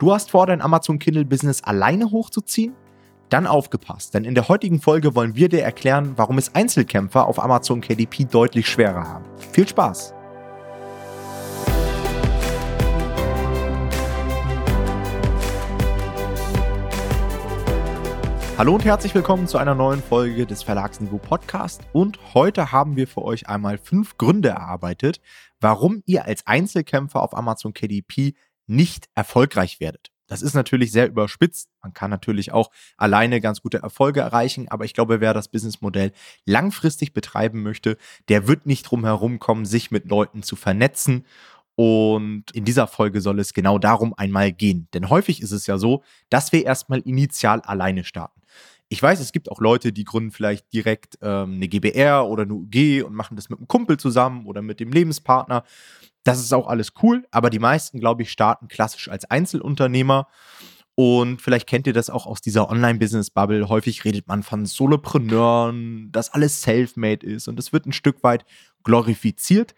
Du hast vor, dein Amazon Kindle Business alleine hochzuziehen? Dann aufgepasst, denn in der heutigen Folge wollen wir dir erklären, warum es Einzelkämpfer auf Amazon KDP deutlich schwerer haben. Viel Spaß! Hallo und herzlich willkommen zu einer neuen Folge des Verlagsniveau Podcast. Und heute haben wir für euch einmal fünf Gründe erarbeitet, warum ihr als Einzelkämpfer auf Amazon KDP nicht erfolgreich werdet. Das ist natürlich sehr überspitzt. Man kann natürlich auch alleine ganz gute Erfolge erreichen, aber ich glaube, wer das Businessmodell langfristig betreiben möchte, der wird nicht drum herum kommen, sich mit Leuten zu vernetzen und in dieser Folge soll es genau darum einmal gehen. Denn häufig ist es ja so, dass wir erstmal initial alleine starten. Ich weiß, es gibt auch Leute, die gründen vielleicht direkt ähm, eine GBR oder eine UG und machen das mit einem Kumpel zusammen oder mit dem Lebenspartner. Das ist auch alles cool, aber die meisten, glaube ich, starten klassisch als Einzelunternehmer. Und vielleicht kennt ihr das auch aus dieser Online-Business-Bubble. Häufig redet man von Solopreneuren, dass alles self-made ist und es wird ein Stück weit glorifiziert.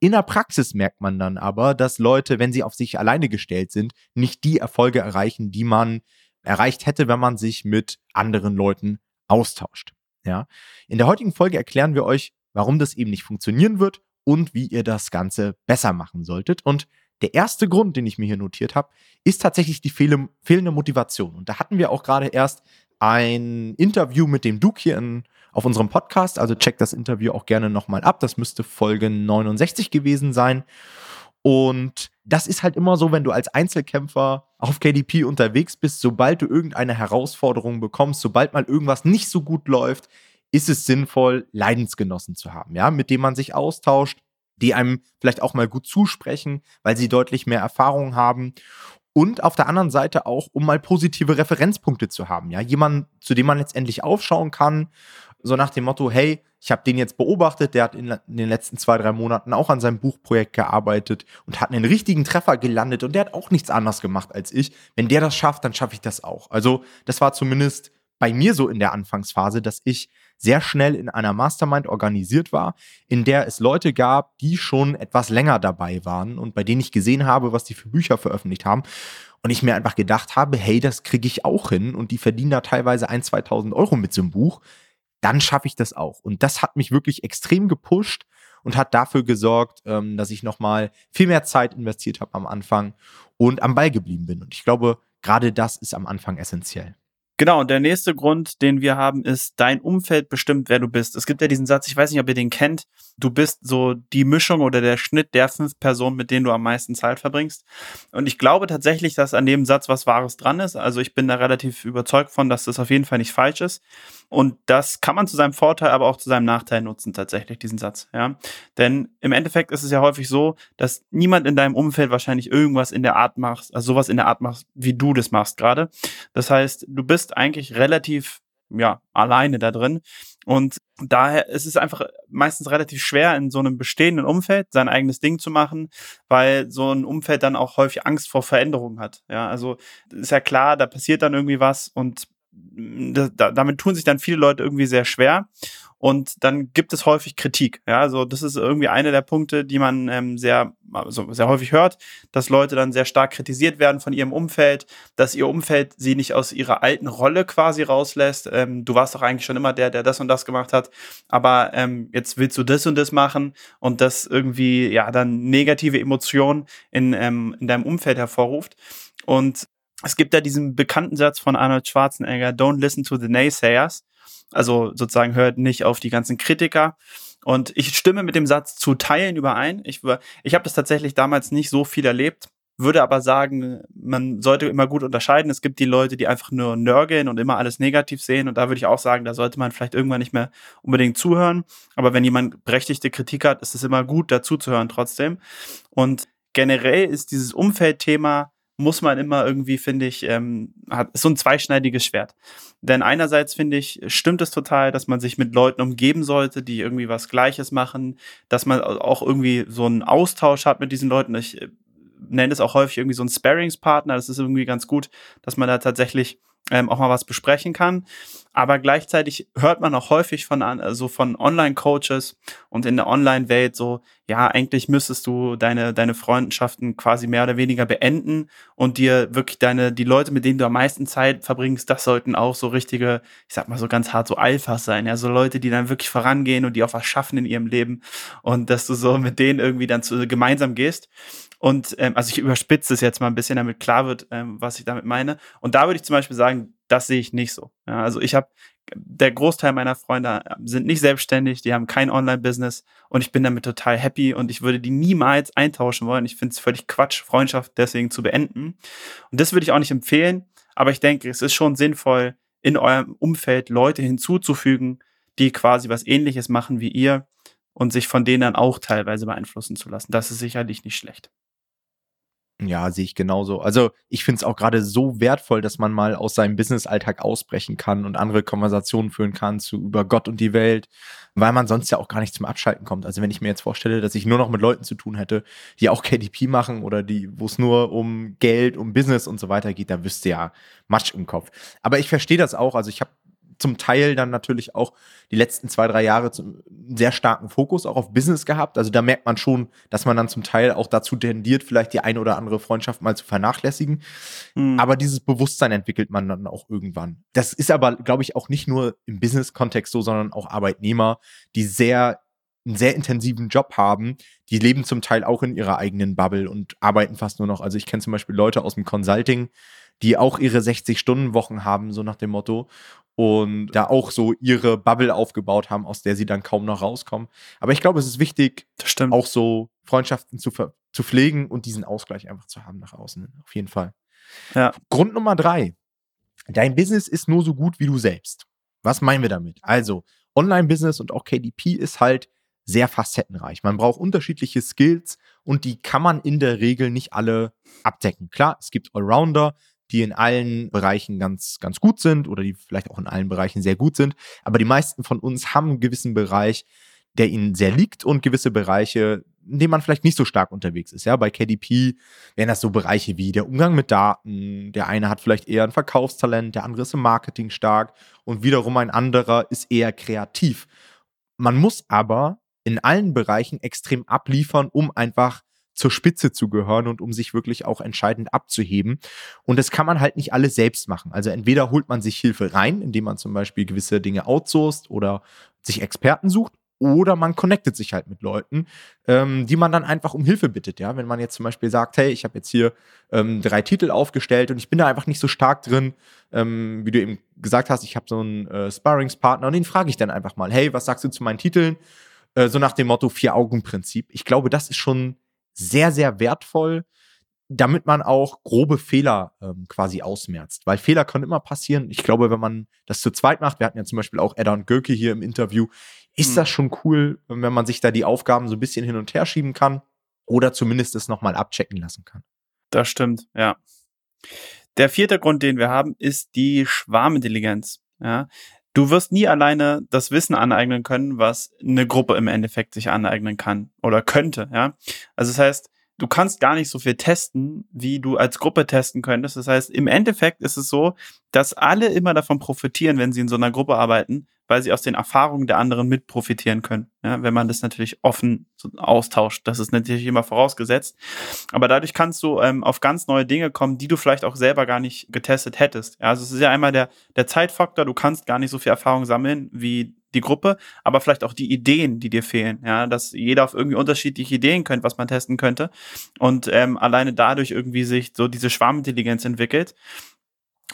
In der Praxis merkt man dann aber, dass Leute, wenn sie auf sich alleine gestellt sind, nicht die Erfolge erreichen, die man erreicht hätte, wenn man sich mit anderen Leuten austauscht. Ja. In der heutigen Folge erklären wir euch, warum das eben nicht funktionieren wird und wie ihr das Ganze besser machen solltet. Und der erste Grund, den ich mir hier notiert habe, ist tatsächlich die fehlende Motivation. Und da hatten wir auch gerade erst ein Interview mit dem Duke hier in auf unserem Podcast. Also checkt das Interview auch gerne nochmal ab. Das müsste Folge 69 gewesen sein. Und das ist halt immer so, wenn du als Einzelkämpfer auf KDP unterwegs bist, sobald du irgendeine Herausforderung bekommst, sobald mal irgendwas nicht so gut läuft, ist es sinnvoll, Leidensgenossen zu haben, ja, mit denen man sich austauscht, die einem vielleicht auch mal gut zusprechen, weil sie deutlich mehr Erfahrung haben und auf der anderen Seite auch, um mal positive Referenzpunkte zu haben. Ja, jemand, zu dem man letztendlich aufschauen kann, so nach dem Motto, hey, ich habe den jetzt beobachtet, der hat in, in, den letzten zwei, drei Monaten auch an seinem Buchprojekt gearbeitet und hat einen richtigen Treffer gelandet und der hat auch nichts anderes gemacht als ich. Wenn der das schafft, dann schaffe ich das auch. Also das war zumindest bei mir so in der Anfangsphase, dass ich sehr schnell in einer Mastermind organisiert war, in der es Leute gab, die schon etwas länger dabei waren und bei denen ich gesehen habe, was die für Bücher veröffentlicht haben. Und ich mir einfach gedacht habe, hey, das kriege ich auch hin. Und die verdienen da teilweise 1.000, 2.000 Euro mit so einem Buch. Dann schaffe ich das auch. Und das hat mich wirklich extrem gepusht und hat dafür gesorgt, ähm, dass ich nochmal viel mehr Zeit investiert habe am Anfang und am Ball geblieben bin. Und ich glaube, gerade das ist am Anfang essentiell. Genau, und der nächste Grund, den wir haben, ist, dein Umfeld bestimmt, wer du bist. Es gibt ja diesen Satz, ich weiß nicht, ob ihr den kennt, du bist so die Mischung oder der Schnitt der fünf Personen, mit denen du am meisten Zeit verbringst. Und ich glaube tatsächlich, dass an dem Satz was Wahres dran ist. Also ich bin da relativ überzeugt von, dass das auf jeden Fall nicht falsch ist. Und das kann man zu seinem Vorteil, aber auch zu seinem Nachteil nutzen, tatsächlich, diesen Satz. Ja? Denn im Endeffekt ist es ja häufig so, dass niemand in deinem Umfeld wahrscheinlich irgendwas in der Art macht, also sowas in der Art macht, wie du das machst gerade. Das heißt, du bist eigentlich relativ ja, alleine da drin. Und daher ist es einfach meistens relativ schwer, in so einem bestehenden Umfeld sein eigenes Ding zu machen, weil so ein Umfeld dann auch häufig Angst vor Veränderungen hat. Ja, also ist ja klar, da passiert dann irgendwie was und da, damit tun sich dann viele Leute irgendwie sehr schwer und dann gibt es häufig Kritik. Ja, also das ist irgendwie einer der Punkte, die man ähm, sehr, also sehr häufig hört, dass Leute dann sehr stark kritisiert werden von ihrem Umfeld, dass ihr Umfeld sie nicht aus ihrer alten Rolle quasi rauslässt. Ähm, du warst doch eigentlich schon immer der, der das und das gemacht hat, aber ähm, jetzt willst du das und das machen und das irgendwie ja dann negative Emotionen in, ähm, in deinem Umfeld hervorruft. Und es gibt da diesen bekannten Satz von Arnold Schwarzenegger, don't listen to the naysayers. Also sozusagen hört nicht auf die ganzen Kritiker. Und ich stimme mit dem Satz zu Teilen überein. Ich, ich habe das tatsächlich damals nicht so viel erlebt, würde aber sagen, man sollte immer gut unterscheiden. Es gibt die Leute, die einfach nur nörgeln und immer alles negativ sehen. Und da würde ich auch sagen, da sollte man vielleicht irgendwann nicht mehr unbedingt zuhören. Aber wenn jemand berechtigte Kritik hat, ist es immer gut, dazu zu hören trotzdem. Und generell ist dieses Umfeldthema muss man immer irgendwie, finde ich, ähm, hat so ein zweischneidiges Schwert. Denn einerseits finde ich, stimmt es total, dass man sich mit Leuten umgeben sollte, die irgendwie was Gleiches machen, dass man auch irgendwie so einen Austausch hat mit diesen Leuten. Ich äh, nenne es auch häufig irgendwie so einen Sparringspartner. Das ist irgendwie ganz gut, dass man da tatsächlich ähm, auch mal was besprechen kann. Aber gleichzeitig hört man auch häufig von, also von Online-Coaches und in der Online-Welt so, ja, eigentlich müsstest du deine, deine Freundschaften quasi mehr oder weniger beenden und dir wirklich deine, die Leute, mit denen du am meisten Zeit verbringst, das sollten auch so richtige, ich sag mal so ganz hart, so Alphas sein, ja, so Leute, die dann wirklich vorangehen und die auch was schaffen in ihrem Leben und dass du so mit denen irgendwie dann zu, gemeinsam gehst. Und ähm, also ich überspitze es jetzt mal ein bisschen, damit klar wird, ähm, was ich damit meine. Und da würde ich zum Beispiel sagen, das sehe ich nicht so. Ja, also ich habe, der Großteil meiner Freunde sind nicht selbstständig, die haben kein Online-Business und ich bin damit total happy und ich würde die niemals eintauschen wollen. Ich finde es völlig Quatsch, Freundschaft deswegen zu beenden. Und das würde ich auch nicht empfehlen, aber ich denke, es ist schon sinnvoll, in eurem Umfeld Leute hinzuzufügen, die quasi was ähnliches machen wie ihr und sich von denen dann auch teilweise beeinflussen zu lassen. Das ist sicherlich nicht schlecht. Ja, sehe ich genauso. Also ich finde es auch gerade so wertvoll, dass man mal aus seinem Business-Alltag ausbrechen kann und andere Konversationen führen kann zu über Gott und die Welt, weil man sonst ja auch gar nicht zum Abschalten kommt. Also wenn ich mir jetzt vorstelle, dass ich nur noch mit Leuten zu tun hätte, die auch KDP machen oder die, wo es nur um Geld, um Business und so weiter geht, da wüsste ja Matsch im Kopf. Aber ich verstehe das auch. Also ich habe zum Teil dann natürlich auch die letzten zwei, drei Jahre zum, sehr starken Fokus auch auf Business gehabt. Also da merkt man schon, dass man dann zum Teil auch dazu tendiert, vielleicht die eine oder andere Freundschaft mal zu vernachlässigen. Mhm. Aber dieses Bewusstsein entwickelt man dann auch irgendwann. Das ist aber, glaube ich, auch nicht nur im Business-Kontext so, sondern auch Arbeitnehmer, die sehr einen sehr intensiven Job haben, die leben zum Teil auch in ihrer eigenen Bubble und arbeiten fast nur noch. Also ich kenne zum Beispiel Leute aus dem Consulting, die auch ihre 60-Stunden-Wochen haben, so nach dem Motto und da auch so ihre Bubble aufgebaut haben, aus der sie dann kaum noch rauskommen. Aber ich glaube, es ist wichtig, auch so Freundschaften zu, zu pflegen und diesen Ausgleich einfach zu haben nach außen. Auf jeden Fall. Ja. Grund Nummer drei. Dein Business ist nur so gut wie du selbst. Was meinen wir damit? Also, Online-Business und auch KDP ist halt sehr facettenreich. Man braucht unterschiedliche Skills und die kann man in der Regel nicht alle abdecken. Klar, es gibt Allrounder, die in allen Bereichen ganz, ganz gut sind oder die vielleicht auch in allen Bereichen sehr gut sind. Aber die meisten von uns haben einen gewissen Bereich, der ihnen sehr liegt und gewisse Bereiche, in denen man vielleicht nicht so stark unterwegs ist. Ja, bei KDP wären das so Bereiche wie der Umgang mit Daten. Der eine hat vielleicht eher ein Verkaufstalent, der andere ist im Marketing stark und wiederum ein anderer ist eher kreativ. Man muss aber in allen Bereichen extrem abliefern, um einfach zur Spitze zu gehören und um sich wirklich auch entscheidend abzuheben. Und das kann man halt nicht alles selbst machen. Also entweder holt man sich Hilfe rein, indem man zum Beispiel gewisse Dinge outsourced oder sich Experten sucht, oder man connectet sich halt mit Leuten, ähm, die man dann einfach um Hilfe bittet. Ja, wenn man jetzt zum Beispiel sagt, hey, ich habe jetzt hier ähm, drei Titel aufgestellt und ich bin da einfach nicht so stark drin, ähm, wie du eben gesagt hast, ich habe so einen äh, Sparringspartner und den frage ich dann einfach mal, hey, was sagst du zu meinen Titeln? Äh, so nach dem Motto Vier-Augen-Prinzip. Ich glaube, das ist schon sehr, sehr wertvoll, damit man auch grobe Fehler ähm, quasi ausmerzt. Weil Fehler können immer passieren. Ich glaube, wenn man das zu zweit macht, wir hatten ja zum Beispiel auch Edda und Göke hier im Interview, ist mhm. das schon cool, wenn man sich da die Aufgaben so ein bisschen hin und her schieben kann oder zumindest es nochmal abchecken lassen kann. Das stimmt, ja. Der vierte Grund, den wir haben, ist die Schwarmintelligenz. Ja, Du wirst nie alleine das Wissen aneignen können, was eine Gruppe im Endeffekt sich aneignen kann oder könnte, ja. Also das heißt, du kannst gar nicht so viel testen, wie du als Gruppe testen könntest. Das heißt, im Endeffekt ist es so, dass alle immer davon profitieren, wenn sie in so einer Gruppe arbeiten, weil sie aus den Erfahrungen der anderen mit profitieren können. Ja, wenn man das natürlich offen austauscht. Das ist natürlich immer vorausgesetzt. Aber dadurch kannst du ähm, auf ganz neue Dinge kommen, die du vielleicht auch selber gar nicht getestet hättest. Ja, also es ist ja einmal der, der Zeitfaktor. Du kannst gar nicht so viel Erfahrung sammeln wie die Gruppe, aber vielleicht auch die Ideen, die dir fehlen. Ja, dass jeder auf irgendwie unterschiedliche Ideen könnte, was man testen könnte. Und ähm, alleine dadurch irgendwie sich so diese Schwarmintelligenz entwickelt.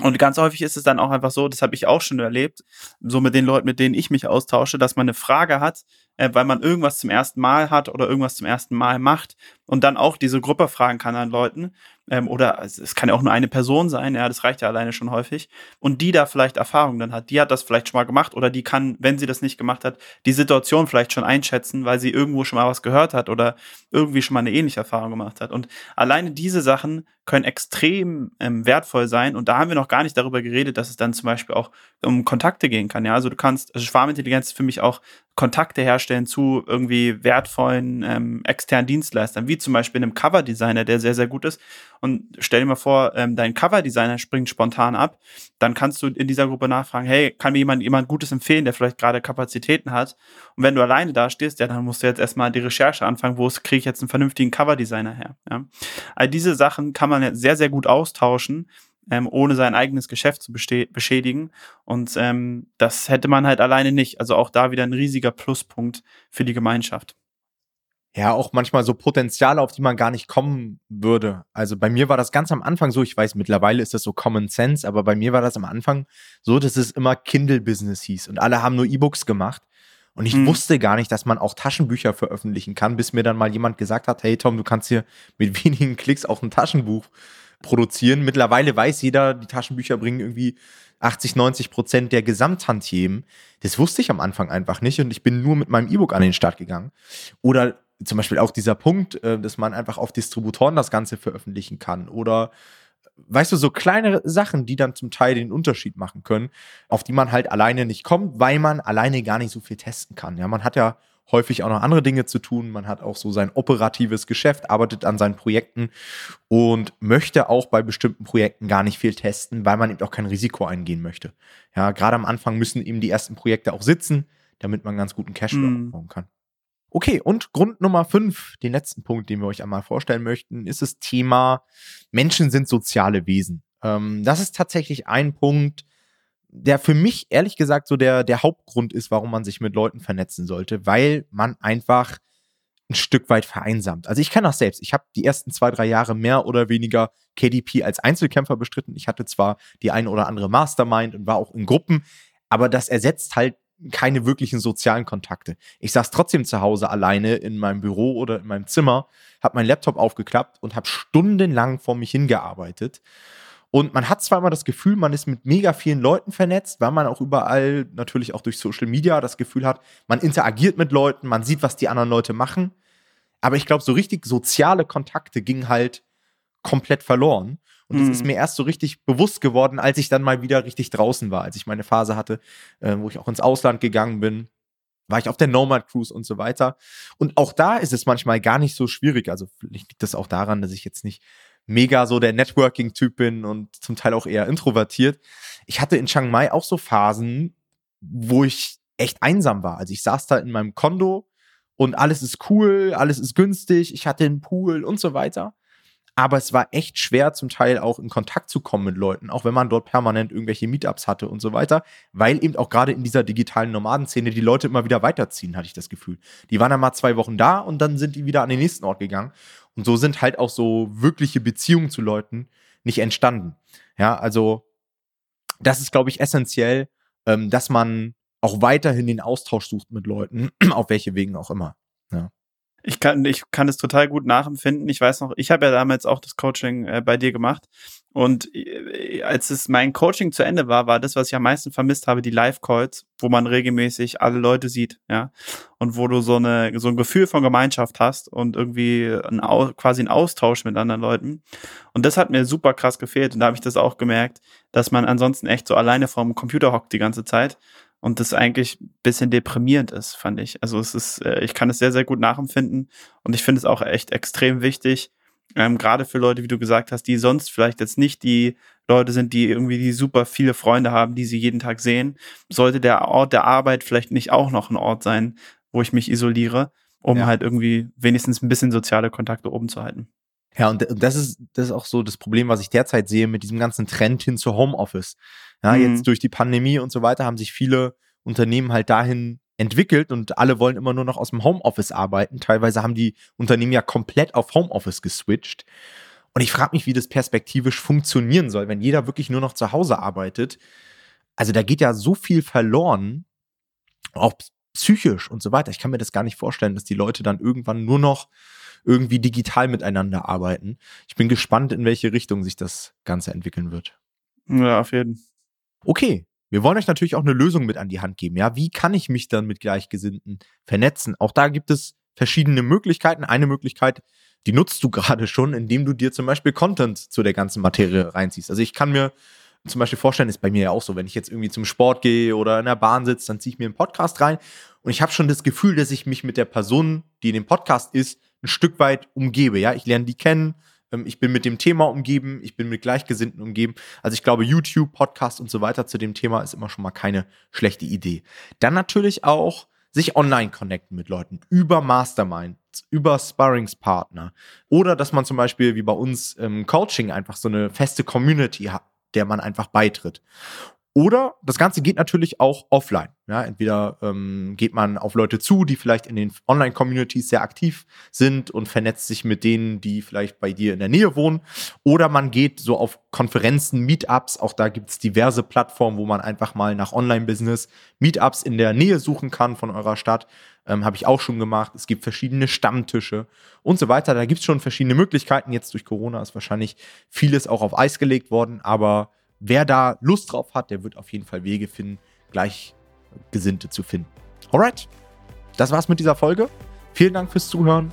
Und ganz häufig ist es dann auch einfach so, das habe ich auch schon erlebt, so mit den Leuten, mit denen ich mich austausche, dass man eine Frage hat, äh, weil man irgendwas zum ersten Mal hat oder irgendwas zum ersten Mal macht und dann auch diese Gruppe fragen kann an Leuten. Ähm, oder es kann ja auch nur eine Person sein, ja, das reicht ja alleine schon häufig. Und die da vielleicht Erfahrung dann hat, die hat das vielleicht schon mal gemacht oder die kann, wenn sie das nicht gemacht hat, die Situation vielleicht schon einschätzen, weil sie irgendwo schon mal was gehört hat oder irgendwie schon mal eine ähnliche Erfahrung gemacht hat. Und alleine diese Sachen können extrem ähm, wertvoll sein. Und da haben wir noch gar nicht darüber geredet, dass es dann zum Beispiel auch um Kontakte gehen kann. Ja, also du kannst, also Schwarmintelligenz für mich auch Kontakte herstellen zu irgendwie wertvollen ähm, externen Dienstleistern, wie zum Beispiel einem Coverdesigner, der sehr, sehr gut ist. Und stell dir mal vor, ähm, dein Coverdesigner springt spontan ab, dann kannst du in dieser Gruppe nachfragen, hey, kann mir jemand jemand Gutes empfehlen, der vielleicht gerade Kapazitäten hat? Und wenn du alleine da stehst, ja, dann musst du jetzt erstmal die Recherche anfangen, wo kriege ich jetzt einen vernünftigen Coverdesigner her? Ja? All diese Sachen kann man sehr, sehr gut austauschen ähm, ohne sein eigenes Geschäft zu beschädigen. Und ähm, das hätte man halt alleine nicht. Also auch da wieder ein riesiger Pluspunkt für die Gemeinschaft. Ja, auch manchmal so Potenziale, auf die man gar nicht kommen würde. Also bei mir war das ganz am Anfang so, ich weiß, mittlerweile ist das so Common Sense, aber bei mir war das am Anfang so, dass es immer Kindle-Business hieß und alle haben nur E-Books gemacht. Und ich hm. wusste gar nicht, dass man auch Taschenbücher veröffentlichen kann, bis mir dann mal jemand gesagt hat, hey Tom, du kannst hier mit wenigen Klicks auch ein Taschenbuch produzieren. Mittlerweile weiß jeder, die Taschenbücher bringen irgendwie 80, 90 Prozent der Gesamttantiemen. Das wusste ich am Anfang einfach nicht und ich bin nur mit meinem E-Book an den Start gegangen. Oder zum Beispiel auch dieser Punkt, äh, dass man einfach auf Distributoren das Ganze veröffentlichen kann. Oder weißt du, so kleine Sachen, die dann zum Teil den Unterschied machen können, auf die man halt alleine nicht kommt, weil man alleine gar nicht so viel testen kann. Ja, man hat ja häufig auch noch andere Dinge zu tun. Man hat auch so sein operatives Geschäft, arbeitet an seinen Projekten und möchte auch bei bestimmten Projekten gar nicht viel testen, weil man eben auch kein Risiko eingehen möchte. Ja, gerade am Anfang müssen eben die ersten Projekte auch sitzen, damit man ganz guten Cashflow mm. aufbauen kann. Okay, und Grund Nummer fünf, den letzten Punkt, den wir euch einmal vorstellen möchten, ist das Thema Menschen sind soziale Wesen. Ähm, das ist tatsächlich ein Punkt, der für mich ehrlich gesagt so der, der Hauptgrund ist, warum man sich mit Leuten vernetzen sollte, weil man einfach ein Stück weit vereinsamt. Also ich kann das selbst. Ich habe die ersten zwei, drei Jahre mehr oder weniger KDP als Einzelkämpfer bestritten. Ich hatte zwar die eine oder andere Mastermind und war auch in Gruppen, aber das ersetzt halt keine wirklichen sozialen Kontakte. Ich saß trotzdem zu Hause alleine in meinem Büro oder in meinem Zimmer, habe meinen Laptop aufgeklappt und habe stundenlang vor mich hingearbeitet. Und man hat zwar immer das Gefühl, man ist mit mega vielen Leuten vernetzt, weil man auch überall, natürlich auch durch Social Media, das Gefühl hat, man interagiert mit Leuten, man sieht, was die anderen Leute machen. Aber ich glaube, so richtig soziale Kontakte gingen halt komplett verloren. Und das mhm. ist mir erst so richtig bewusst geworden, als ich dann mal wieder richtig draußen war, als ich meine Phase hatte, äh, wo ich auch ins Ausland gegangen bin war ich auf der Nomad Cruise und so weiter. Und auch da ist es manchmal gar nicht so schwierig. Also vielleicht liegt das auch daran, dass ich jetzt nicht mega so der Networking-Typ bin und zum Teil auch eher introvertiert. Ich hatte in Chiang Mai auch so Phasen, wo ich echt einsam war. Also ich saß da in meinem Kondo und alles ist cool, alles ist günstig, ich hatte einen Pool und so weiter. Aber es war echt schwer, zum Teil auch in Kontakt zu kommen mit Leuten, auch wenn man dort permanent irgendwelche Meetups hatte und so weiter, weil eben auch gerade in dieser digitalen Nomadenszene die Leute immer wieder weiterziehen, hatte ich das Gefühl. Die waren dann mal zwei Wochen da und dann sind die wieder an den nächsten Ort gegangen. Und so sind halt auch so wirkliche Beziehungen zu Leuten nicht entstanden. Ja, also das ist, glaube ich, essentiell, ähm, dass man auch weiterhin den Austausch sucht mit Leuten, auf welche Wegen auch immer. Ja. Ich kann, ich kann es total gut nachempfinden. Ich weiß noch, ich habe ja damals auch das Coaching äh, bei dir gemacht. Und äh, als es mein Coaching zu Ende war, war das, was ich am meisten vermisst habe, die Live-Calls, wo man regelmäßig alle Leute sieht, ja. Und wo du so eine, so ein Gefühl von Gemeinschaft hast und irgendwie ein, quasi ein Austausch mit anderen Leuten. Und das hat mir super krass gefehlt. Und da habe ich das auch gemerkt, dass man ansonsten echt so alleine vorm Computer hockt die ganze Zeit und das eigentlich ein bisschen deprimierend ist, fand ich. Also es ist, äh, ich kann es sehr, sehr gut nachempfinden und ich finde es auch echt extrem wichtig, ähm, gerade für Leute, wie du gesagt hast, die sonst vielleicht jetzt nicht die Leute sind, die irgendwie die super viele Freunde haben, die sie jeden Tag sehen, sollte der Ort der Arbeit vielleicht nicht auch noch ein Ort sein, wo ich mich isoliere, um ja. halt irgendwie wenigstens ein bisschen soziale Kontakte oben zu halten. Ja, und das ist, das ist auch so das Problem, was ich derzeit sehe mit diesem ganzen Trend hin zu Homeoffice. Ja, mhm. jetzt durch die Pandemie und so weiter haben sich viele Unternehmen halt dahin entwickelt und alle wollen immer nur noch aus dem Homeoffice arbeiten. Teilweise haben die Unternehmen ja komplett auf Homeoffice geswitcht. Und ich frage mich, wie das perspektivisch funktionieren soll, wenn jeder wirklich nur noch zu Hause arbeitet. Also da geht ja so viel verloren, auch psychisch und so weiter. Ich kann mir das gar nicht vorstellen, dass die Leute dann irgendwann nur noch irgendwie digital miteinander arbeiten. Ich bin gespannt, in welche Richtung sich das Ganze entwickeln wird. Ja, auf jeden Fall. Okay, wir wollen euch natürlich auch eine Lösung mit an die Hand geben. Ja, wie kann ich mich dann mit Gleichgesinnten vernetzen? Auch da gibt es verschiedene Möglichkeiten. Eine Möglichkeit, die nutzt du gerade schon, indem du dir zum Beispiel Content zu der ganzen Materie reinziehst. Also ich kann mir zum Beispiel vorstellen, ist bei mir ja auch so, wenn ich jetzt irgendwie zum Sport gehe oder in der Bahn sitze, dann ziehe ich mir einen Podcast rein und ich habe schon das Gefühl, dass ich mich mit der Person, die in dem Podcast ist, ein Stück weit umgebe. Ja, ich lerne die kennen, ähm, ich bin mit dem Thema umgeben, ich bin mit Gleichgesinnten umgeben. Also ich glaube, YouTube, Podcast und so weiter zu dem Thema ist immer schon mal keine schlechte Idee. Dann natürlich auch sich online connecten mit Leuten über Mastermind, über Sparringspartner oder dass man zum Beispiel wie bei uns im Coaching einfach so eine feste Community hat, der man einfach beitritt. Oder das Ganze geht natürlich auch offline. Ja, entweder ähm, geht man auf Leute zu, die vielleicht in den Online-Communities sehr aktiv sind und vernetzt sich mit denen, die vielleicht bei dir in der Nähe wohnen. Oder man geht so auf Konferenzen, Meetups. Auch da gibt es diverse Plattformen, wo man einfach mal nach Online-Business Meetups in der Nähe suchen kann von eurer Stadt. Ähm, Habe ich auch schon gemacht. Es gibt verschiedene Stammtische und so weiter. Da gibt es schon verschiedene Möglichkeiten. Jetzt durch Corona ist wahrscheinlich vieles auch auf Eis gelegt worden, aber wer da Lust drauf hat, der wird auf jeden Fall Wege finden, Gleichgesinnte zu finden. Alright, das war's mit dieser Folge. Vielen Dank fürs Zuhören.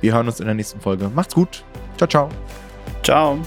Wir hören uns in der nächsten Folge. Macht's gut. Ciao, ciao. Ciao.